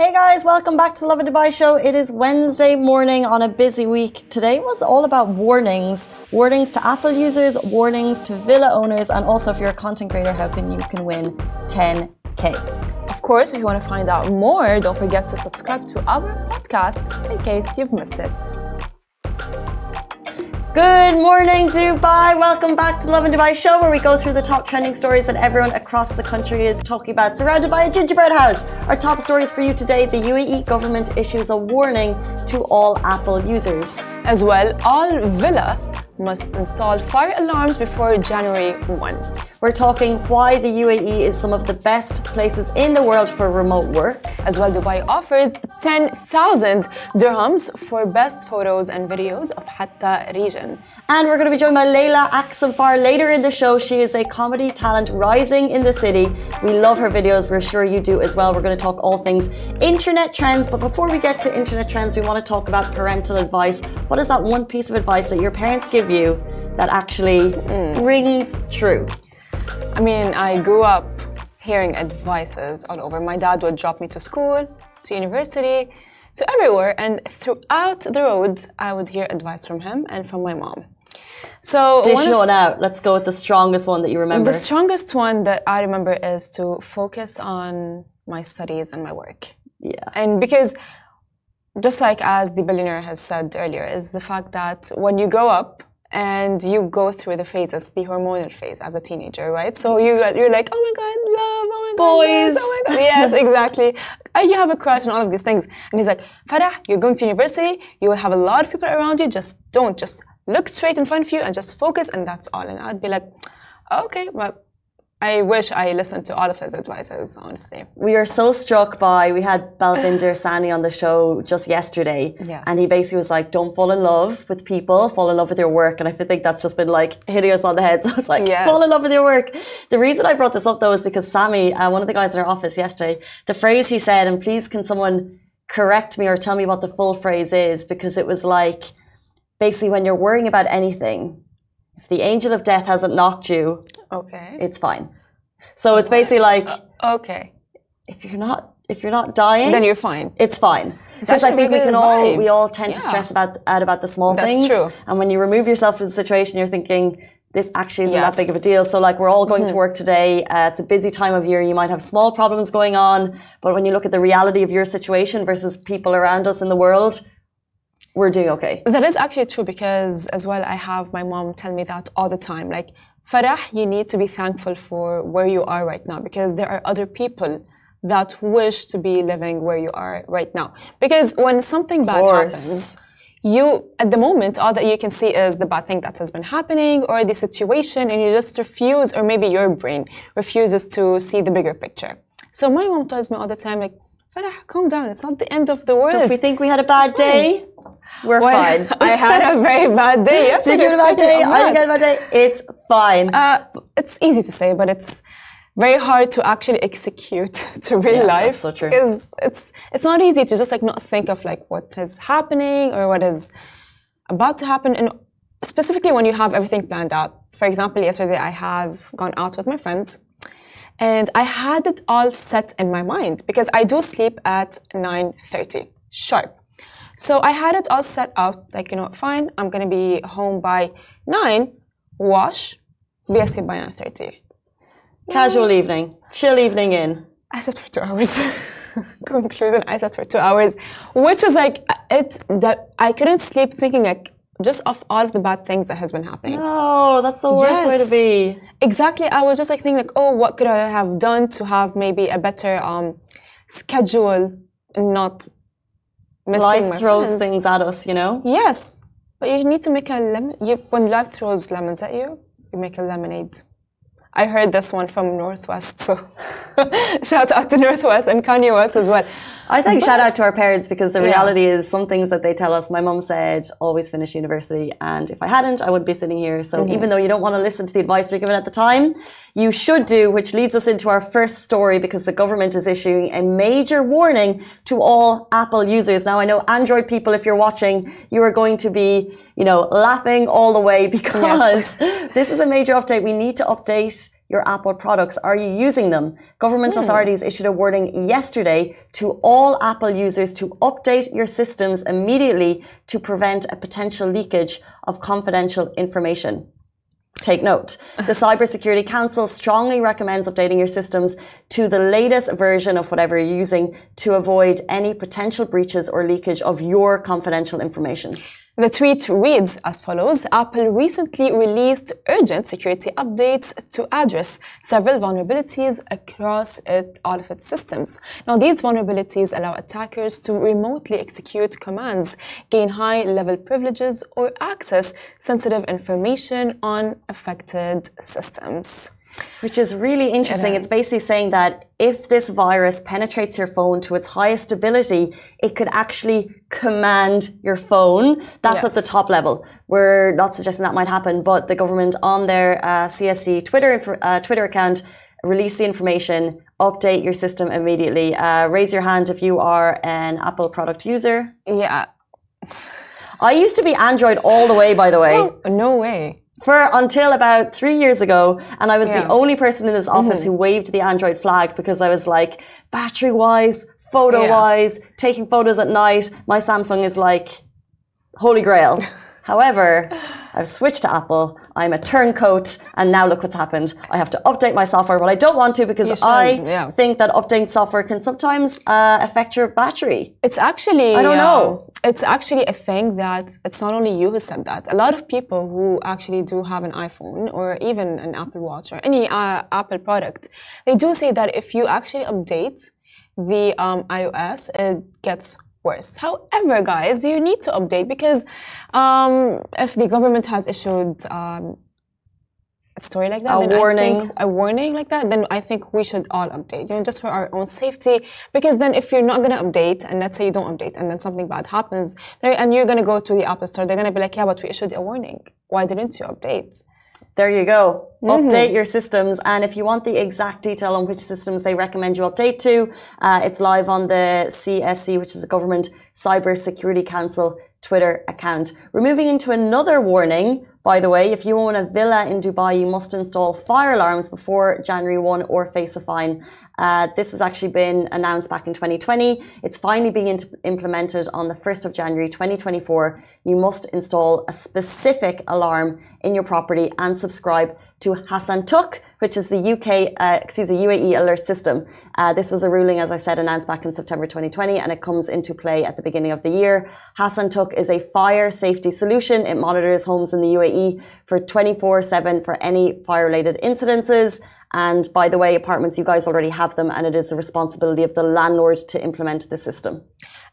Hey guys, welcome back to the Love Lovin Dubai show. It is Wednesday morning on a busy week. Today was all about warnings. Warnings to Apple users, warnings to villa owners, and also if you're a content creator, how can you can win 10k. Of course, if you want to find out more, don't forget to subscribe to our podcast in case you've missed it. Good morning, Dubai. Welcome back to the Lovin Dubai show, where we go through the top trending stories that everyone across the country is talking about. Surrounded by a gingerbread house. Our top stories for you today the UAE government issues a warning to all Apple users. As well, all villa must install fire alarms before January 1. We're talking why the UAE is some of the best places in the world for remote work. As well, Dubai offers 10,000 dirhams for best photos and videos of Hatta region. And we're going to be joined by Leila Aksamfar later in the show. She is a comedy talent rising in the city. We love her videos. We're sure you do as well. We're going to talk all things internet trends. But before we get to internet trends, we want to talk about parental advice. What is that one piece of advice that your parents give you that actually mm. rings true? I mean, I grew up hearing advices all over. My dad would drop me to school, to university, to everywhere, and throughout the road, I would hear advice from him and from my mom. So dish one, one out. Let's go with the strongest one that you remember. The strongest one that I remember is to focus on my studies and my work. Yeah. And because just like as the billionaire has said earlier, is the fact that when you grow up and you go through the phases, the hormonal phase as a teenager, right? So you you're like, oh my god, love, oh my god, boys, yes, oh my god, yes, exactly. you have a crush and all of these things, and he's like, Farah, you're going to university, you will have a lot of people around you. Just don't, just look straight in front of you and just focus, and that's all. And I'd be like, okay, well, I wish I listened to all of his advices, honestly. We are so struck by, we had Balvinder Sahni on the show just yesterday. Yes. And he basically was like, don't fall in love with people, fall in love with your work. And I think that's just been like hitting us on the head. So it's like, yes. fall in love with your work. The reason I brought this up though is because Sammy, uh, one of the guys in our office yesterday, the phrase he said, and please can someone correct me or tell me what the full phrase is, because it was like, basically when you're worrying about anything, if the angel of death hasn't knocked you, okay, it's fine. So it's basically like uh, okay, if you're not if you're not dying, then you're fine. It's fine. Because I think we can all we all tend yeah. to stress about out about the small That's things. True. And when you remove yourself from the situation, you're thinking this actually isn't yes. that big of a deal. So like we're all going mm-hmm. to work today. Uh, it's a busy time of year. You might have small problems going on, but when you look at the reality of your situation versus people around us in the world, we're doing okay. That is actually true because as well, I have my mom tell me that all the time. Like, Farah, you need to be thankful for where you are right now because there are other people that wish to be living where you are right now. Because when something bad happens, you, at the moment, all that you can see is the bad thing that has been happening or the situation, and you just refuse, or maybe your brain refuses to see the bigger picture. So my mom tells me all the time, like, Farah, calm down. It's not the end of the world. So if we think we had a bad day, we're well, fine. I had a very bad day yesterday. Did you have a bad day? I didn't get a bad day. It's fine. Uh, it's easy to say, but it's very hard to actually execute to real yeah, life. so true. Because it's it's not easy to just like not think of like what is happening or what is about to happen, and specifically when you have everything planned out. For example, yesterday I have gone out with my friends and I had it all set in my mind because I do sleep at 9.30 sharp. So I had it all set up, like, you know, fine, I'm going to be home by 9, wash, be asleep by 9.30. Casual evening, chill evening in. I slept for two hours. Conclusion, I slept for two hours, which is like, it, that I couldn't sleep thinking like, just of all of the bad things that has been happening. No, that's the worst yes. way to be. Exactly. I was just like thinking like, oh, what could I have done to have maybe a better um, schedule and not Life throws friends. things at us, you know? Yes. But you need to make a lemon. You, when life throws lemons at you, you make a lemonade. I heard this one from North West, so shout out to North West and Kanye West as well. I think shout out to our parents because the reality yeah. is some things that they tell us. My mum said, always finish university. And if I hadn't, I wouldn't be sitting here. So mm-hmm. even though you don't want to listen to the advice you're given at the time, you should do, which leads us into our first story because the government is issuing a major warning to all Apple users. Now, I know Android people, if you're watching, you are going to be, you know, laughing all the way because yes. this is a major update. We need to update your Apple products? Are you using them? Government Hmm. authorities issued a warning yesterday to all Apple users to update your systems immediately to prevent a potential leakage of confidential information. Take note. The Cybersecurity Council strongly recommends updating your systems to the latest version of whatever you're using to avoid any potential breaches or leakage of your confidential information. The tweet reads as follows Apple recently released urgent security updates to address several vulnerabilities across it, all of its systems. Now, these vulnerabilities allow attackers to remotely execute commands, gain high level privileges, or access sensitive information on affected systems. Which is really interesting. It it's basically saying that if this virus penetrates your phone to its highest ability, it could actually command your phone. That's at the top level. We're not suggesting that might happen, but the government on their uh, CSC Twitter uh, Twitter account release the information, update your system immediately. Uh, raise your hand if you are an Apple product user. Yeah. I used to be Android all the way, by the way. No way. For until about three years ago, and I was the Yeah. Mm-hmm. only person in this office who waved the Android flag because I was like, battery wise, photo wise, taking photos at night, my Samsung is like holy grail. However, I've switched to Apple. I'm a turncoat, and now look what's happened. I have to update my software. but I don't want to because I yeah. think that updating software can sometimes uh, affect your battery. It's actually I don't uh, know. It's actually a thing that it's not only you who said that. A lot of people who actually do have an iPhone or even an Apple Watch or any uh, Apple product, they do say that if you actually update the um, iOS, it gets worse. However, guys, you need to update because um, if the government has issued um, a story like that, A then I warning. think a warning like that, then I think we should all update, you know, just for our own safety. Because then if you're not going to update, and let's say you don't update, and then something bad happens, and you're going to go to the Apple Store, they're going to be like, yeah, but we issued a warning. Why didn't you update? There you go. Mm-hmm. Update your systems. And if you want the exact detail on which systems they recommend you update to, uh, it's live on the CSC, which is the Government Cyber Security Council Twitter account. We're moving into another warning. By the way, if you own a villa in Dubai, you must install fire alarms before January 1 or face a fine. Uh, this has actually been announced back in 2020. It's finally being implemented on the 1st of January 2024. You must install a specific alarm in your property and subscribe to Hassantuk, which is the UK, uh, excuse me, UAE alert system. Uh, this was a ruling, as I said, announced back in September 2020, and it comes into play at the beginning of the year. Hassantuk is a fire safety solution. It monitors homes in the UAE for 24/7 for any fire-related incidences. And by the way, apartments, you guys already have them, and it is the responsibility of the landlord to implement the system.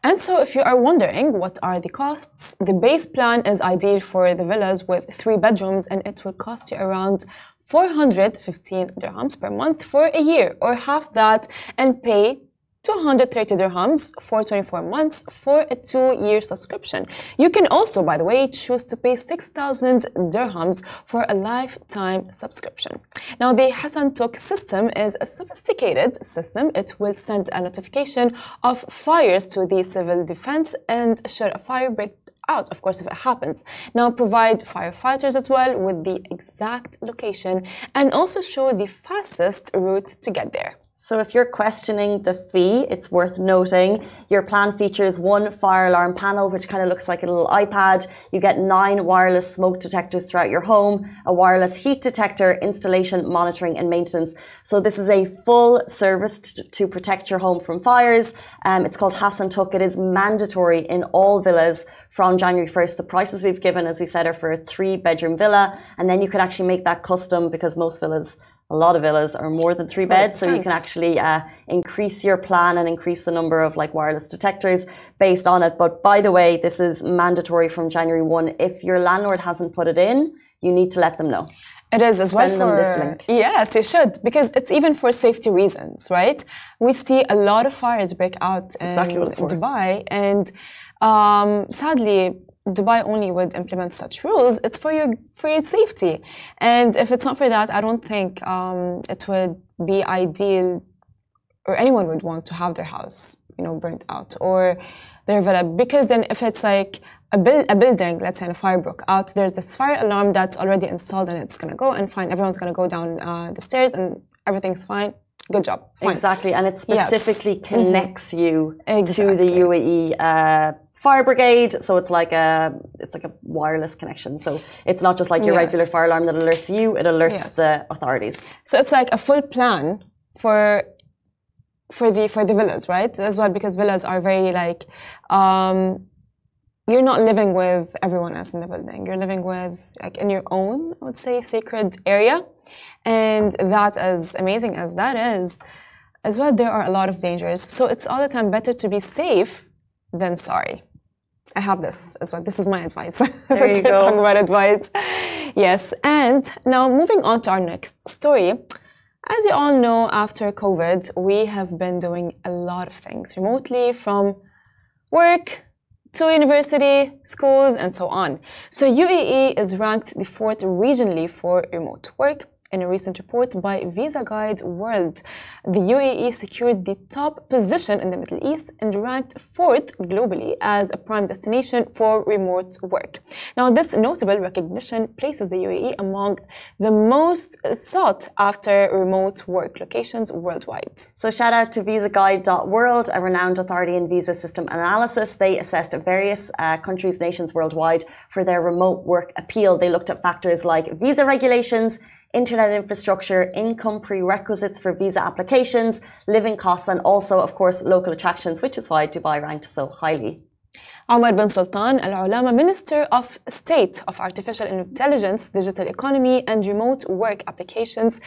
And so, if you are wondering what are the costs, the base plan is ideal for the villas with three bedrooms, and it will cost you around 415 dirhams per month for a year, or half that, and pay 230 dirhams for 24 months for a two-year subscription. You can also, by the way, choose to pay 6,000 dirhams for a lifetime subscription. Now, the Hassantuk system is a sophisticated system. It will send a notification of fires to the civil defense and should a fire break out, of course, if it happens. Now, provide firefighters as well with the exact location and also show the fastest route to get there. So if you're questioning the fee, it's worth noting your plan features one fire alarm panel, which kind of looks like a little iPad. You get nine wireless smoke detectors throughout your home, a wireless heat detector, installation, monitoring, and maintenance. So this is a full service to, protect your home from fires. Um, it's called Hassantuk. It is mandatory in all villas from January 1st. The prices we've given, as we said, are for a three bedroom villa. And then you could actually make that custom because most villas a lot of villas are more than three beds, so you can actually uh, increase your plan and increase the number of like wireless detectors based on it. But by the way, this is mandatory from January 1. If your landlord hasn't put it in, you need to let them know. It is as well Send for them this link. yes, you should because it's even for safety reasons, right? We see a lot of fires break out in exactly what it's for. Dubai, and um, sadly, Dubai only would implement such rules. It's for your for your safety, and if it's not for that, I don't think um, it would be ideal, or anyone would want to have their house you know burnt out or their villa because then if it's like a, build, a building, let's say a fire broke out, there's this fire alarm that's already installed and it's going to go and fine, everyone's going to go down uh, the stairs and everything's fine. Good job. Fine. Exactly. And it specifically yes. Mm-hmm. connects you exactly. to the UAE uh, fire brigade. So it's like a it's like a wireless connection. So it's not just like your yes. regular fire alarm that alerts you; it alerts yes. the authorities. So it's like a full plan for for the for the villas, right? As well because villas are very like um, you're not living with everyone else in the building. You're living with like in your own, I would say, sacred area, and that as amazing as that is, as well, there are a lot of dangers. So it's all the time better to be safe than sorry. I have this as well. This is my advice. There. Talking about advice. Yes. And now moving on to our next story. As you all know, after COVID, we have been doing a lot of things remotely from work to university, schools, and so on. So UAE is ranked the fourth regionally for remote work. In a recent report by Visa Guide World, the UAE secured the top position in the Middle East and ranked fourth globally as a prime destination for remote work. Now, this notable recognition places the UAE among the most sought after remote work locations worldwide. So, shout out to VisaGuide.world, a renowned authority in visa system analysis. They assessed various uh, countries, nations worldwide for their remote work appeal. They looked at factors like visa regulations internet infrastructure, income prerequisites for visa applications, living costs, and also, of course, local attractions, which is why Dubai ranked so highly. Omar bin Sultan Al Olama, Minister of State of Artificial Intelligence, Digital Economy and Remote Work Applications,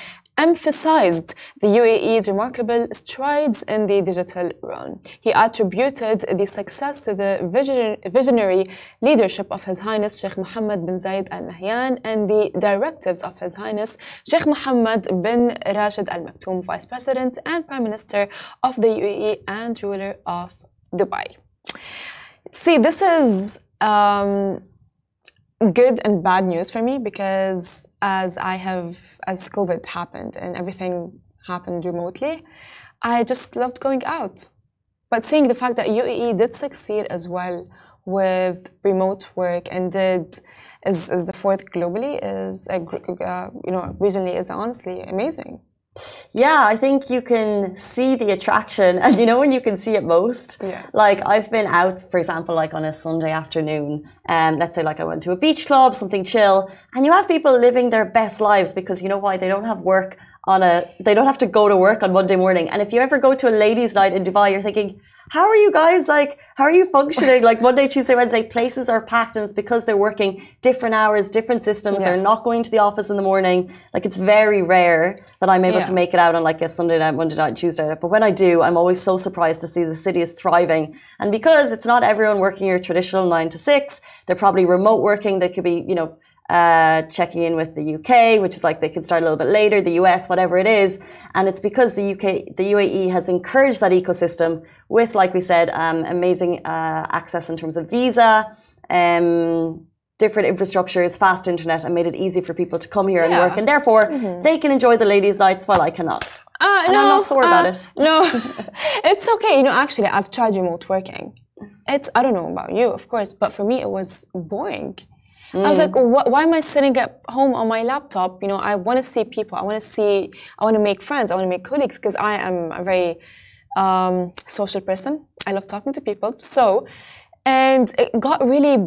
emphasized the UAE's remarkable strides in the digital realm. He attributed the success to the visionary leadership of His Highness Sheikh Mohammed bin Zayed Al Nahyan and the directives of His Highness Sheikh Mohammed bin Rashid Al Maktoum, Vice President and Prime Minister of the UAE and ruler of Dubai. See, this is um, good and bad news for me because as I have, as COVID happened and everything happened remotely, I just loved going out. But seeing the fact that UAE did succeed as well with remote work and did is, is the fourth globally is a, uh, you know regionally is honestly amazing. Yeah, I think you can see the attraction, and you know when you can see it most. Yeah. Like I've been out, for example, like on a Sunday afternoon, and um, let's say like I went to a beach club, something chill, and you have people living their best lives because you know why they don't have work on a, they don't have to go to work on Monday morning. And if you ever go to a ladies' night in Dubai, you're thinking, how are you guys like how are you functioning? Like monday tuesday wednesday places are packed and it's because they're working different hours different systems. Yes. they're not going to the office in the morning. Like it's very rare that i'm able yeah. to make it out on like a sunday night monday night tuesday night. But when i do i'm always so surprised to see the city is thriving. And because it's not everyone working your traditional nine to six they're probably remote working. They could be you know uh, checking in with the UK, which is like they can start a little bit later, the US, whatever it is. And it's because the UK, the UAE has encouraged that ecosystem with, like we said, um, amazing uh, access in terms of visa, um, different infrastructures, fast internet, and made it easy for people to come here and work. And therefore, mm-hmm. they can enjoy the ladies' nights while I cannot. Uh, and no, I'm not sore uh, about it. No, it's okay. You know, actually, I've tried remote working. It's, I don't know about you, of course, but for me, it was boring. Mm. I was like, why am I sitting at home on my laptop? You know, I want to see people. I want to see, I want to make friends. I want to make colleagues because I am a very um, social person. I love talking to people. So, and it got really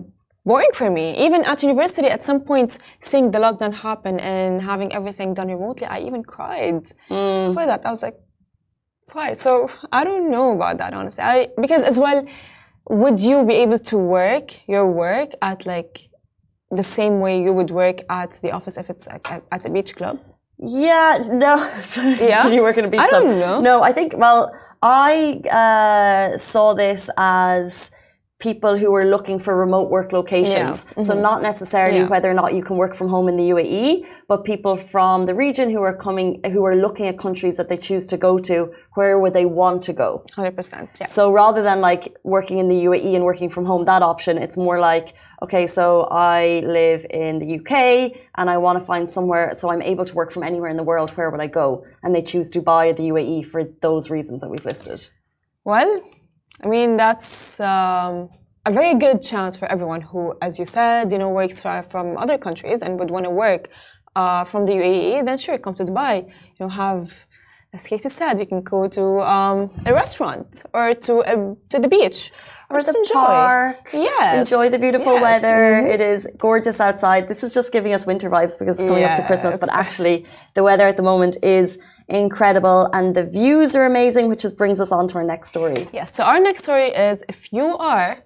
boring for me. Even at university, at some point, seeing the lockdown happen and having everything done remotely, I even cried mm. for that. I was like, why? So I don't know about that, honestly. I, because as well, would you be able to work your work at like the same way you would work at the office if it's at, at a beach club? Yeah, no. Yeah, you work in a beach I club. I don't know. No, I think. Well, I uh, saw this as people who were looking for remote work locations. Yeah. Mm-hmm. So not necessarily yeah. whether or not you can work from home in the UAE, but people from the region who are coming, who are looking at countries that they choose to go to. Where would they want to go? Hundred percent. Yeah. So rather than like working in the UAE and working from home, that option, it's more like okay, so I live in the UK and I want to find somewhere so I'm able to work from anywhere in the world. Where would I go? And they choose Dubai or the UAE for those reasons that we've listed. Well, I mean, that's um, a very good chance for everyone who, as you said, you know, works from other countries and would want to work uh, from the UAE. Then sure, come to Dubai. You know, have as Casey said, you can go to um, a restaurant or to a, to the beach or the enjoy. park. Yes. Enjoy the beautiful yes. weather. Mm-hmm. It is gorgeous outside. This is just giving us winter vibes because it's coming yes. up to Christmas, but actually the weather at the moment is incredible and the views are amazing, which just brings us on to our next story. Yes. So our next story is if you are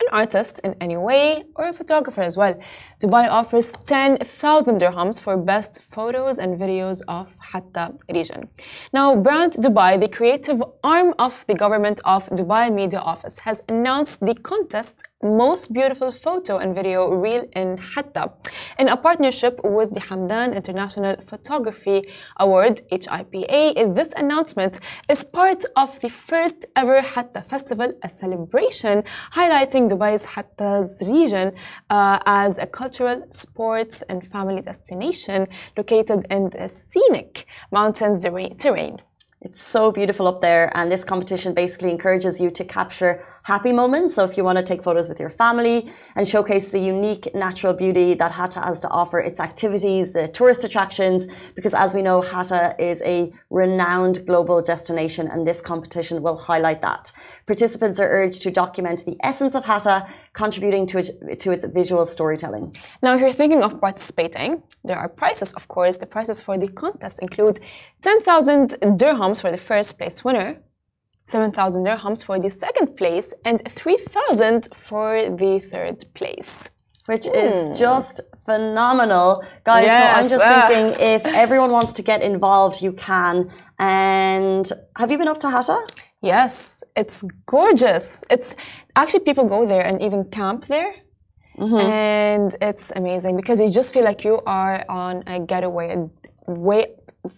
an artist in any way or a photographer as well, Dubai offers 10,000 dirhams for best photos and videos of Hatta region. Now, Brand Dubai, the creative arm of the government of Dubai Media Office, has announced the contest Most Beautiful Photo and Video Reel in Hatta in a partnership with the Hamdan International Photography Award, HIPA. This announcement is part of the first ever Hatta Festival, a celebration highlighting Dubai's Hatta's region uh, as a cultural, sports, and family destination located in the scenic mountains terrain. It's so beautiful up there, and this competition basically encourages you to capture happy moments. So if you want to take photos with your family and showcase the unique natural beauty that Hatta has to offer, its activities, the tourist attractions, because as we know, Hatta is a renowned global destination and this competition will highlight that. Participants are urged to document the essence of Hatta, contributing to, it, to its visual storytelling. Now, if you're thinking of participating, there are prizes, of course. The prizes for the contest include 10,000 dirhams for the first place winner, 7,000 dirhams for the second place and 3,000 for the third place. Which mm. is just phenomenal. Guys, yes. so I'm just thinking if everyone wants to get involved, you can. And have you been up to Hatta? Yes, it's gorgeous. It's actually people go there and even camp there. Mm-hmm. And it's amazing because you just feel like you are on a getaway, way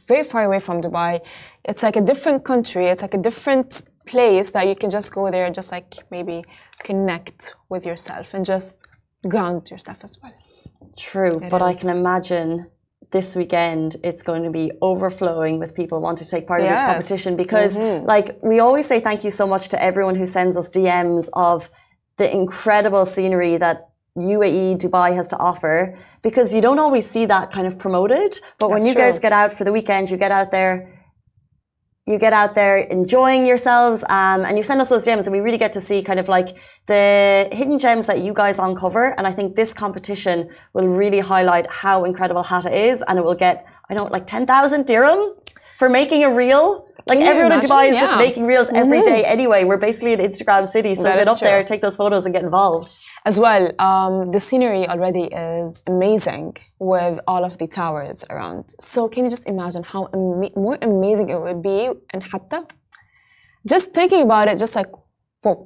very far away from Dubai. It's like a different country. It's like a different place that you can just go there, and just like maybe connect with yourself and just ground yourself as well. True, it but is. I can imagine this weekend it's going to be overflowing with people wanting to take part yes. in this competition because mm-hmm. like we always say thank you so much to everyone who sends us DMs of the incredible scenery that UAE, Dubai has to offer because you don't always see that kind of promoted. But That's when you true. guys get out for the weekend, you get out there, you get out there enjoying yourselves, um, and you send us those gems, and we really get to see kind of like the hidden gems that you guys uncover. And I think this competition will really highlight how incredible Hatta is, and it will get I don't know like ten thousand dirham for making a reel like everyone in Dubai is yeah. just making reels every mm-hmm. day anyway. We're basically an Instagram city, so that get up true. there, take those photos, and get involved. As well, um, the scenery already is amazing with all of the towers around. So can you just imagine how am- more amazing it would be in Hatta? Just thinking about it, just like, whoa,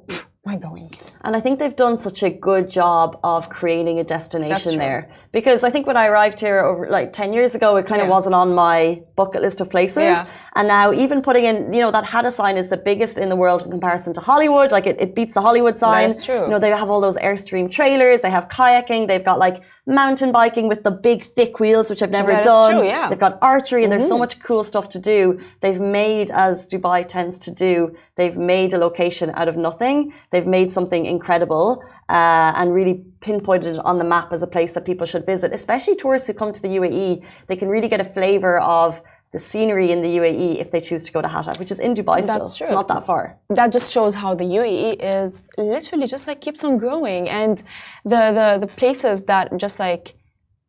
mind blowing. And I think they've done such a good job of creating a destination there. Because I think when I arrived here over like 10 years ago, it kind of wasn't on my bucket list of places. Yeah. And now even putting in, you know, that Hatta sign is the biggest in the world in comparison to Hollywood. Like it, it beats the Hollywood sign. That's true. You know, they have all those Airstream trailers, they have kayaking, they've got like mountain biking with the big thick wheels, which I've never that done. True, yeah. They've got archery and mm-hmm. there's so mm-hmm. much cool stuff to do. They've made, as Dubai tends to do, they've made a location out of nothing. They've made something incredible uh, and really pinpointed it on the map as a place that people should visit, especially tourists who come to the UAE. They can really get a flavor of the scenery in the UAE if they choose to go to Hatta, which is in Dubai still. That's true. It's not that far. That just shows how the UAE is literally just like keeps on growing, and the the, the places that just like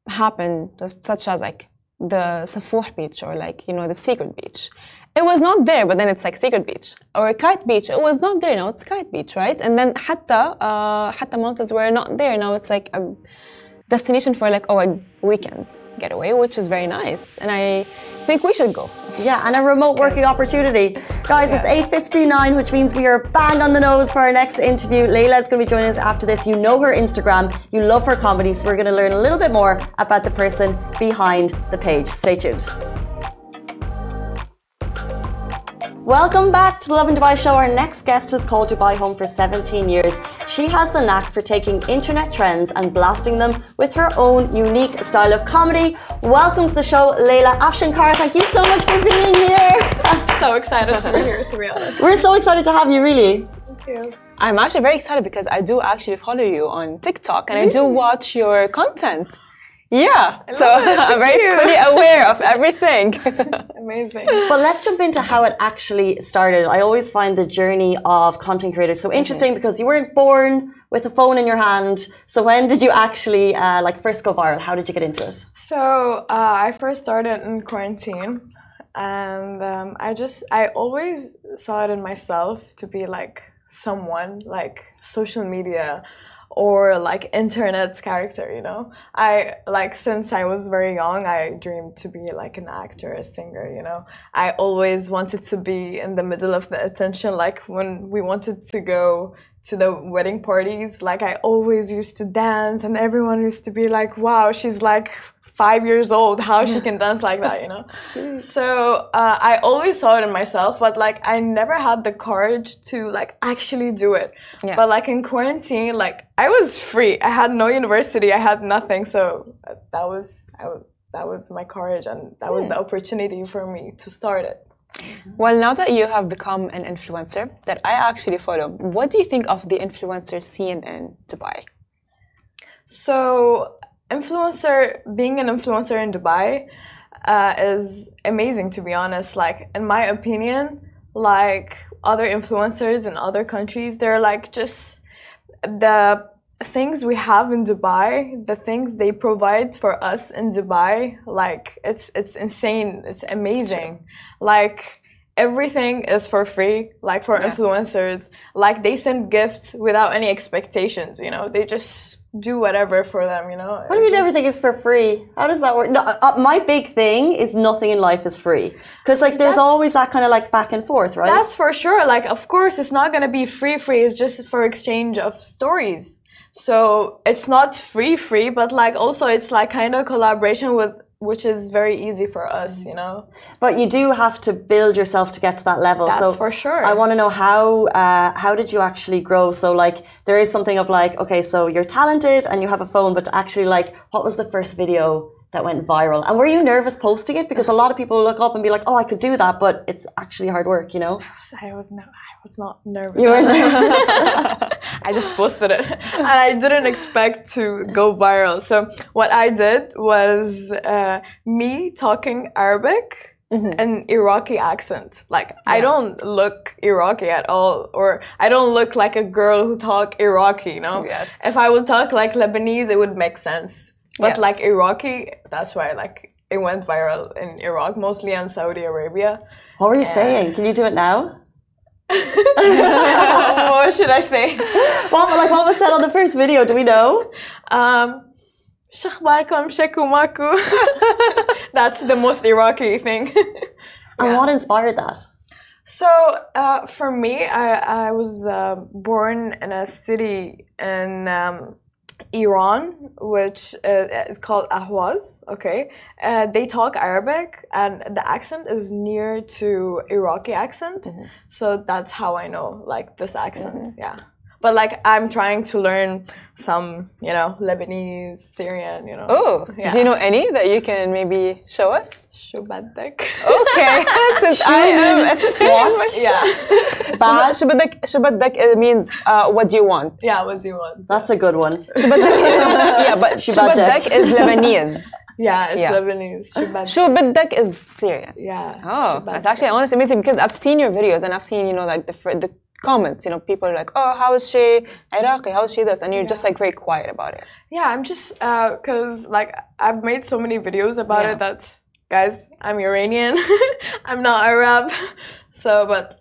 happen, such as like the Safouh beach or like you know the secret beach it was not there, but then it's like Secret Beach or Kite Beach. It was not there. Now it's Kite Beach, right? And then Hatta, uh, Hatta Mountains were not there. Now it's like a destination for like oh a weekend getaway, which is very nice. And I think we should go. Yeah, and a remote working yes. opportunity, guys. Yes. It's 8:59, which means we are bang on the nose for our next interview. Layla is going to be joining us after this. You know her Instagram, you love her comedy, so we're going to learn a little bit more about the person behind the page. Stay tuned. Welcome back to the Lovin Dubai show. Our next guest has called Dubai home for 17 years. She has the knack for taking internet trends and blasting them with her own unique style of comedy. Welcome to the show, Layla Afshankar. Thank you so much for being here. I'm so excited to be here, to be honest. We're so excited to have you, really. Thank you. I'm actually very excited because I do actually follow you on TikTok and I do watch your content. Yeah, so I'm very fully aware of everything. Amazing. But let's jump into how it actually started. I always find the journey of content creators so interesting mm-hmm. because you weren't born with a phone in your hand. So when did you actually uh, like first go viral? How did you get into it? So uh, I first started in quarantine, and um, I just I always saw it in myself to be like someone like social media or like internet's character you know? I like since i was very young i dreamed to be like an actor a singer you know? I always wanted to be in the middle of the attention like when we wanted to go to the wedding parties like i always used to dance and everyone used to be like wow she's like five years old how she can dance like that you know? So uh, i always saw it in myself but like i never had the courage to like actually do it. Yeah. but like in quarantine like i was free. I had no university. I had nothing. So uh, that was I, that was my courage and that was the opportunity for me to start it. Well, now that you have become an influencer that I actually follow, what do you think of the influencer scene in Dubai? So, influencer being an influencer in Dubai uh, is amazing to be honest. Like in my opinion, like other influencers in other countries, they're like just the things we have in Dubai, the things they provide for us in Dubai, like it's it's insane. It's amazing. Like everything is for free like for yes. influencers like they send gifts without any expectations you know they just do whatever for them, you know. What do you mean just... everything is for free? How does that work? No, uh, my big thing is nothing in life is free because like there's that's, always that kind of like back and forth, right? That's for sure. Like of course it's not gonna be free free. It's just for exchange of stories. So it's not free free, but like also it's like kind of collaboration with which is very easy for us, you know. But you do have to build yourself to get to that level. That's so for sure. I want to know how uh, how did you actually grow? So like there is something of like okay, so you're talented and you have a phone, but actually like what was the first video that went viral? And were you nervous posting it because a lot of people look up and be like, oh, I could do that, but it's actually hard work, you know. I was, I was no, I was not nervous. You were nervous. I just posted it, and I didn't expect to go viral. So what I did was uh, me talking Arabic. Mm-hmm. an Iraqi accent. Like yeah. I don't look Iraqi at all, or I don't look like a girl who talk Iraqi. You know, yes. if I would talk like Lebanese, it would make sense. But yes. like Iraqi, that's why like it went viral in Iraq, mostly in Saudi Arabia. What were you and saying? Can you do it now? What should I say? What, like what was said on the first video? Do we know? Um, That's the most Iraqi thing. yeah. And what inspired that? So uh, for me, I, I was uh, born in a city in um, Iran, which uh, is called Ahwaz. Okay, uh, they talk Arabic, and the accent is near to Iraqi accent. Mm-hmm. So that's how I know like this accent. Mm-hmm. Yeah. But like I'm trying to learn some, you know, Lebanese, Syrian, you know. Oh, yeah. do you know any that you can maybe show us? Shubadak. Okay, since I am a what? Yeah. Bad. Shubadak, Shubadak means uh, what do you want? Yeah, what do you want? That's a good one. Shubadak is, yeah, but Shubadak is Lebanese. Yeah, it's yeah. Lebanese. Shubadak is Syrian. Yeah. Oh, that's actually honestly amazing because I've seen your videos and I've seen, you know, like the, the comments. You know, people are like, "Oh, how is she Iraqi? How is she this?" And you're yeah. just like very quiet about it. Yeah, I'm just because uh, like I've made so many videos about yeah. it that guys, I'm Iranian. I'm not Arab. So, but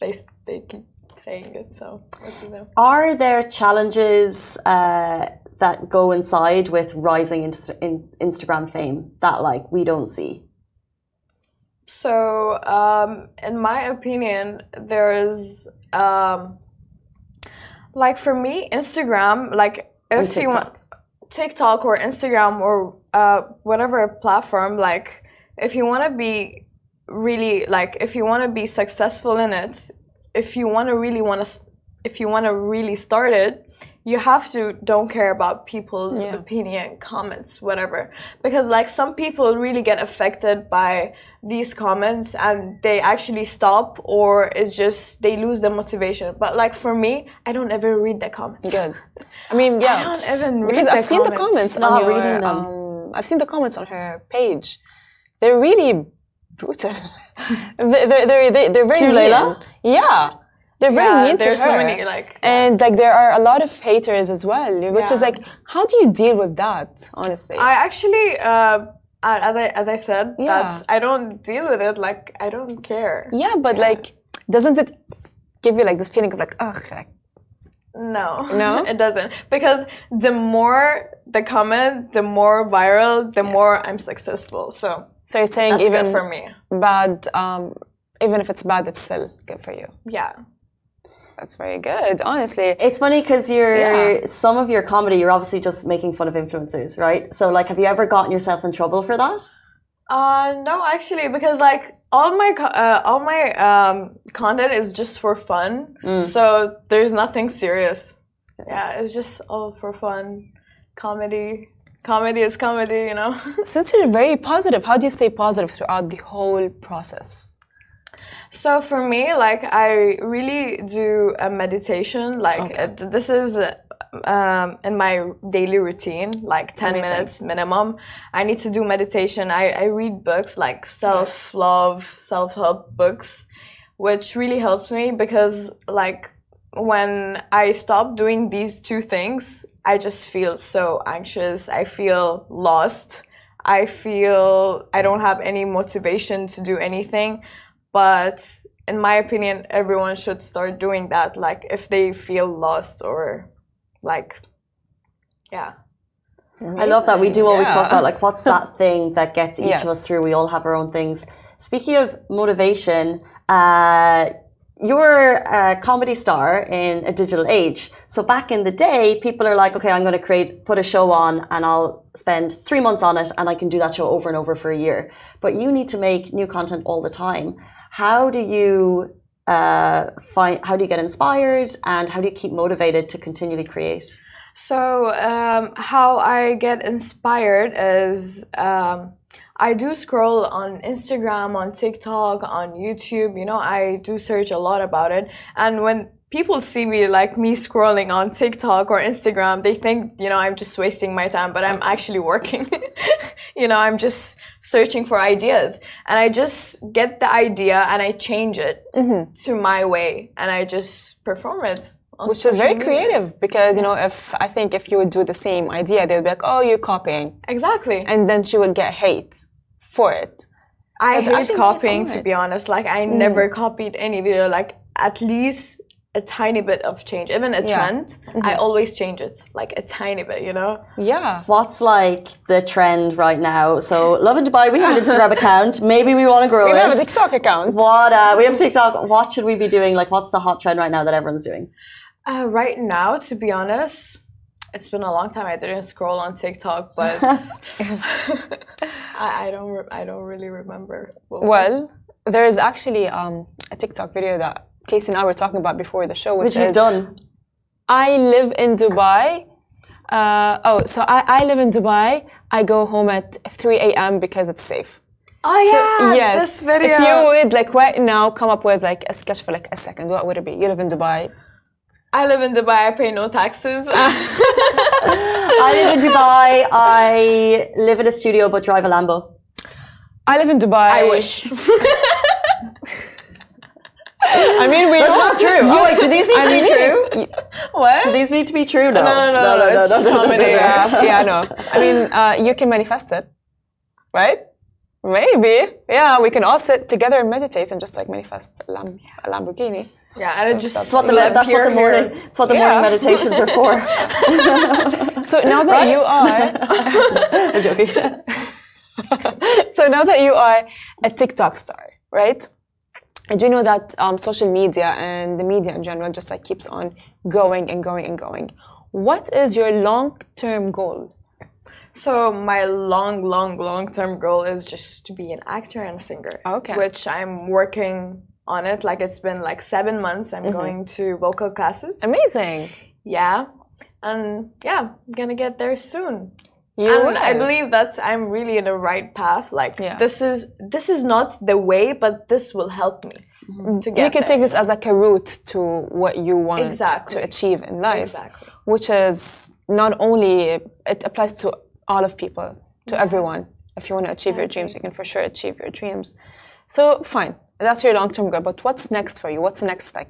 they they keep saying it. So let's see them. Are there challenges? Uh, that go inside with rising in Instagram fame that like we don't see so, um, in my opinion, there's um, like for me, Instagram, like if you want TikTok or Instagram or uh, whatever platform, like if you want to be really like if you want to be successful in it, if you want to really want to if you want to really start it, you have to don't care about people's yeah. opinion, comments, whatever. Because like some people really get affected by these comments and they actually stop or it's just they lose the motivation. But like for me, I don't ever read the comments. Good. I mean, yeah. I don't even because I've seen the comments. Not your, reading them. Um, I've seen the comments on her page. They're really brutal. they're, they're, they're, they're very To Layla? Yeah they're very yeah, mean to her. so many like yeah. and like there are a lot of haters as well which yeah. is like how do you deal with that honestly? I actually uh, as i as i said that i don't deal with it like i don't care. Yeah but like doesn't it give you like this feeling of like oh like no. No? It doesn't. Because the more the comment the more viral the more i'm successful. So so you're saying even for me. bad um even if it's bad it's still good for you? Yeah that's very good, honestly. It's funny because you're yeah. some of your comedy, you're obviously just making fun of influencers, right? So, like, have you ever gotten yourself in trouble for that? Uh, no, actually, because like all my uh, all my um, content is just for fun, mm. so there's nothing serious. Yeah, it's just all for fun, comedy. Comedy is comedy, you know. Since you're very positive, how do you stay positive throughout the whole process? So for me, like I really do a meditation. Like okay. this is um, in my daily routine, like 10 Amazing. minutes minimum. I need to do meditation. I, I read books like self love, self help books, which really helps me because, like, when I stop doing these two things, I just feel so anxious. I feel lost. I feel I don't have any motivation to do anything. But in my opinion, everyone should start doing that. Like if they feel lost or like, yeah. Amazing. I love that. We do always yeah. talk about like what's that thing that gets each yes. of us through. We all have our own things. Speaking of motivation, uh, you're a comedy star in a digital age. So back in the day, people are like, okay, I'm going to create, put a show on and I'll spend three months on it and I can do that show over and over for a year. But you need to make new content all the time. How do you uh, find? How do you get inspired, and how do you keep motivated to continually create? So um, how I get inspired is um, I do scroll on Instagram, on TikTok, on YouTube. You know, I do search a lot about it, and when people see me like me scrolling on TikTok or Instagram, they think, you know, I'm just wasting my time, but I'm actually working. you know, I'm just searching for ideas. And I just get the idea and I change it mm-hmm. to my way and I just perform it. Which is very media. creative because, you know, if I think if you would do the same idea, they'd be like, oh, you're copying. Exactly. And then she would get hate for it. I hate copying, to be honest. Like, I mm. never copied any video. Like, at least a tiny bit of change, even a yeah. trend, mm-hmm. I always change it, like a tiny bit, you know? Yeah. What's like the trend right now? So, Lovin Dubai, we have an Instagram account. Maybe we want to grow we it. We have a TikTok account. What? Uh, we have a TikTok. What should we be doing? Like, what's the hot trend right now that everyone's doing? Uh, right now, to be honest, it's been a long time. I didn't scroll on TikTok, but I, I, don't. I don't really remember. well, there is actually um, a TikTok video that Casey and I were talking about before the show, which, which you've done. I live in Dubai. Uh, oh, so I, I live in Dubai. I go home at 3 a.m. because it's safe. Oh yeah, so, yes. this video. If you would like right now come up with like a sketch for like a second, what would it be? You live in Dubai. I live in Dubai. I pay no taxes. I live in Dubai. I live in a studio but drive a Lambo. I live in Dubai. I wish. I mean, we. That's not true. Oh, wait, do these need I to mean, be true? What? Do these need to be true? No, no, no, no. no, no, no it's no, just no, comedy. yeah, yeah, no. I mean, uh, you can manifest it, right? Maybe. Yeah, we can all sit together and meditate and just like manifest a, Lam- a Lamborghini. Yeah, and it just that's what the, that's what the morning that's what the yeah. morning meditations are for. so now that right? you are, I'm joking. so now that you are a TikTok star, right? I do know that um, social media and the media in general just like keeps on going and going and going. What is your long-term goal? So my long, long, long-term goal is just to be an actor and a singer. Okay. Which I'm working on it. Like it's been like seven months. I'm mm-hmm. going to vocal classes. Amazing. Yeah, and yeah, I'm gonna get there soon. You and. I believe that I'm really in the right path. Like yeah. this is this is not the way, but this will help me mm-hmm. to get. You can there. take this as like a route to what you want exactly. to achieve in life, exactly. which is not only it applies to all of people, to yeah. everyone. If you want to achieve your dreams, you can for sure achieve your dreams. So fine, that's your long-term goal. But what's next for you? What's the next step?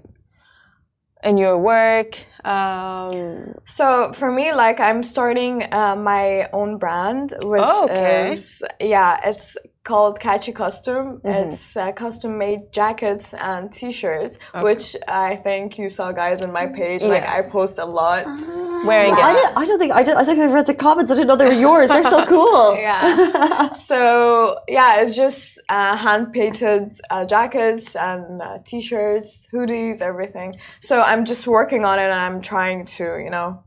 in your work? Um... So for me, like I'm starting uh, my own brand, which oh, okay. is yeah, it's called Catchy Costume. Mm-hmm. It's uh, custom made jackets and t-shirts, okay. which I think you saw guys in my page. Like yes. I post a lot uh, wearing it. I, I, don't think I did. I think I read the comments. I didn't know they were yours. They're so cool. yeah. so yeah, it's just uh, hand painted uh, jackets and uh, t-shirts, hoodies, everything. So I'm just working on it, and I'm trying to you know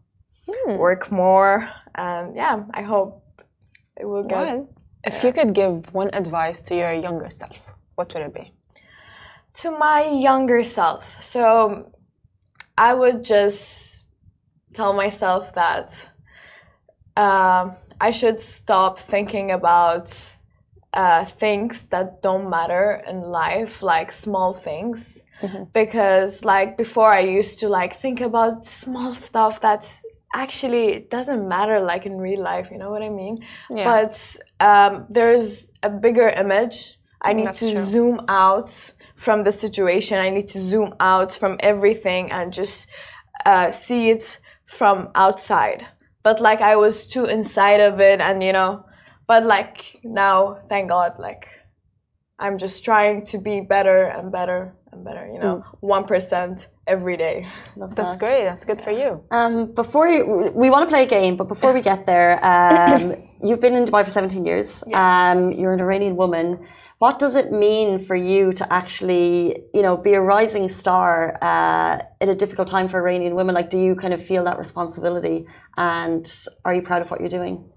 hmm. work more. And yeah, I hope it will get. Well if you could give one advice to your younger self, what would it be? To my younger self. So I would just tell myself that uh, I should stop thinking about uh, things that don't matter in life, like small things. Mm-hmm. Because like before, I used to like think about small stuff that's actually it doesn't matter like in real life you know what i mean yeah. but um, there's a bigger image i need That's to true. zoom out from the situation i need to zoom out from everything and just uh, see it from outside but like i was too inside of it and you know but like now thank god like i'm just trying to be better and better and better you know mm. 1% every day. That's that. great. That's good for you. Um, before you, we want to play a game, but before we get there, um, you've been in Dubai for 17 years. Yes. Um, you're an Iranian woman. What does it mean for you to actually, you know, be a rising star uh, at a difficult time for Iranian women? Like, do you kind of feel that responsibility, and are you proud of what you're doing?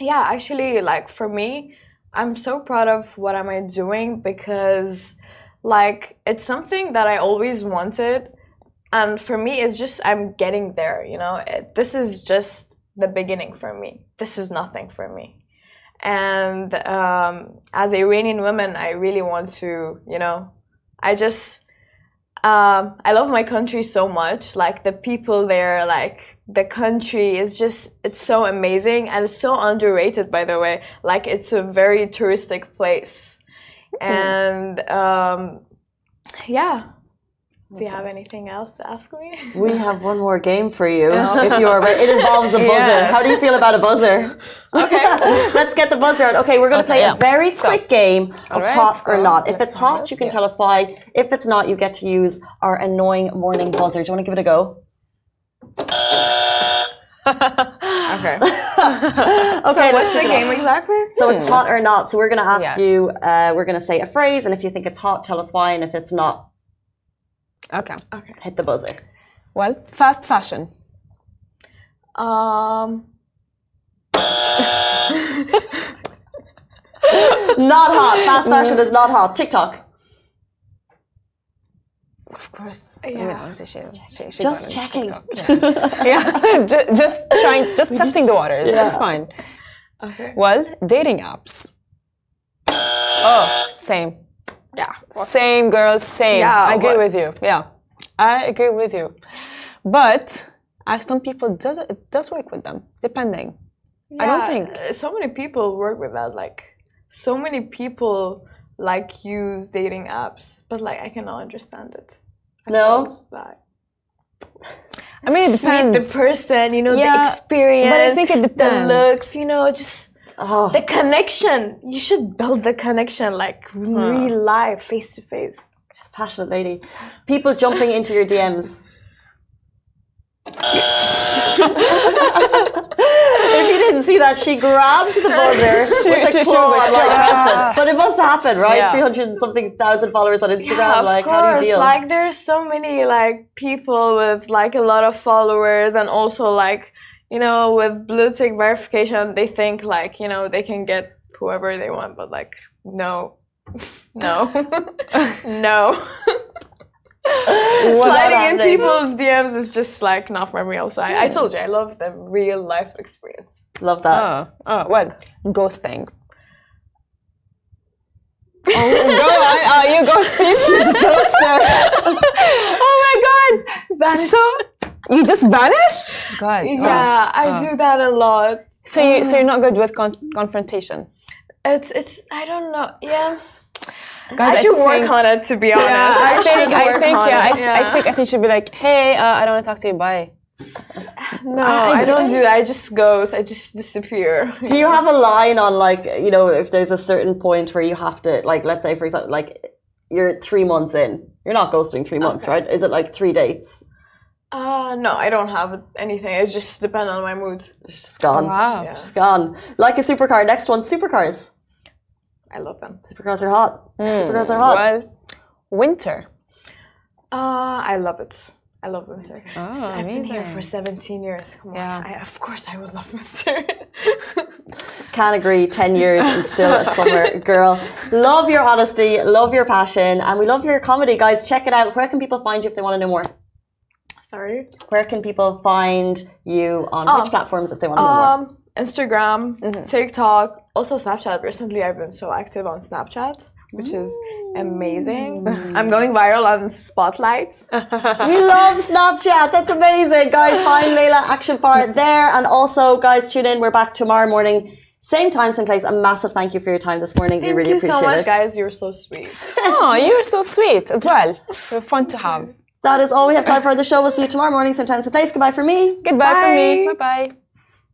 Yeah, actually, like for me, I'm so proud of what am I doing because, like, it's something that I always wanted and for me it's just i'm getting there you know? It, this is just the beginning for me. This is nothing for me. And um, as iranian woman i really want to you know? I just um, i love my country so much. Like the people there like the country is just it's so amazing and it's so underrated by the way. Like it's a very touristic place. And um, yeah do you have anything else to ask me? We have one more game for you, if you are ready. It involves a buzzer. Yes. How do you feel about a buzzer? Okay. Let's get the buzzer out. Okay, we're going to okay, play yeah. a very quick so, game of right, hot so or not. If it's hot, you can tell us why. If it's not, you get to use our annoying morning buzzer. Do you want to give it a go? Okay. okay. So what's the game exactly? So it's hot or not. So we're going to ask yes. you. Uh, we're going to say a phrase, and if you think it's hot, tell us why, and if it's not, Okay. Okay. Hit the buzzer. Well, fast fashion. Um. not hot. Fast fashion is not hot. TikTok. Of course. Yeah. she, she, she just checking. Yeah. yeah. just trying, just testing the waters. Yeah. It's fine. Okay. Well, dating apps. Oh, oh same. Yeah. Same, girls, same. Yeah, I agree what? with you. Yeah. I agree with you. But as some people does it does work with them, depending. Yeah, I don't think so many people work with that. Like so many people like use dating apps, but like I cannot understand it. I no. Like, I mean, it depends. the person, you know, yeah, the experience. But I think it depends. The looks, you know, just Oh. The connection. You should build the connection like real life, face to face. Just passionate lady. People jumping into your DMs. if you didn't see that, she grabbed the buzzer she, with a claw like, like ah. But it must happen, right? Yeah. 300 something thousand followers on Instagram. Yeah, like, course. how do you deal? Like, there's so many like people with like a lot of followers and also like you know, with blue tick verification, they think like, you know, they can get whoever they want, but like, no, no, no. Sliding in people's DMs is just like not for real. So I, I told you I love the real life experience. Love that. Oh, oh well, ghosting. oh, go on. Oh, you ghost people. She's a ghoster. oh my god. Vanish. So you just vanish? God. Yeah, oh, I oh. do that a lot. So you so you're um, not good with con- confrontation. It's it's I don't know. Yeah. Guys, I should work think- on it to be honest. Yeah, I should think I think on yeah, it. I, I think I think she'd be like, hey, uh, I don't want to talk to you. Bye. no, I I, don't do- do that. I just ghost. I just disappear. Do you have a line on like you know if there's a certain point where you have to like let's say for example like you're three months in you're not ghosting three months Okay. right is it like three dates Uh no, I don't have anything. It just depends on my mood. it's just gone Wow. Yeah. just gone like a supercar next one supercars I love them. supercars are hot hmm. supercars are hot Well, winter. Uh, I love it. I love winter. Oh, I've been here for 17 years. Come on. Yeah. I, of course, I would love winter. can't agree 10 years and still a summer girl love your honesty love your passion and we love your comedy guys check it out where can people find you if they want to know more Sorry. where can people find you on Oh. which um, platforms if they want to know more um, Instagram, mm-hmm. TikTok, also Snapchat. Recently, I've been so active on Snapchat, which is amazing. I'm going viral on spotlights. We love Snapchat. That's amazing. Guys, find Layla Action Bar there. And also, guys, tune in. We're back tomorrow morning. Same time, same place. A massive thank you for your time this morning. we Thank really you appreciate so much, it. guys. You're so sweet. Oh, you're so sweet as well. You're fun to have. That is all we have time for the show. We'll see you tomorrow morning, same time, same place. Goodbye for me. Goodbye for me. Bye. Bye bye.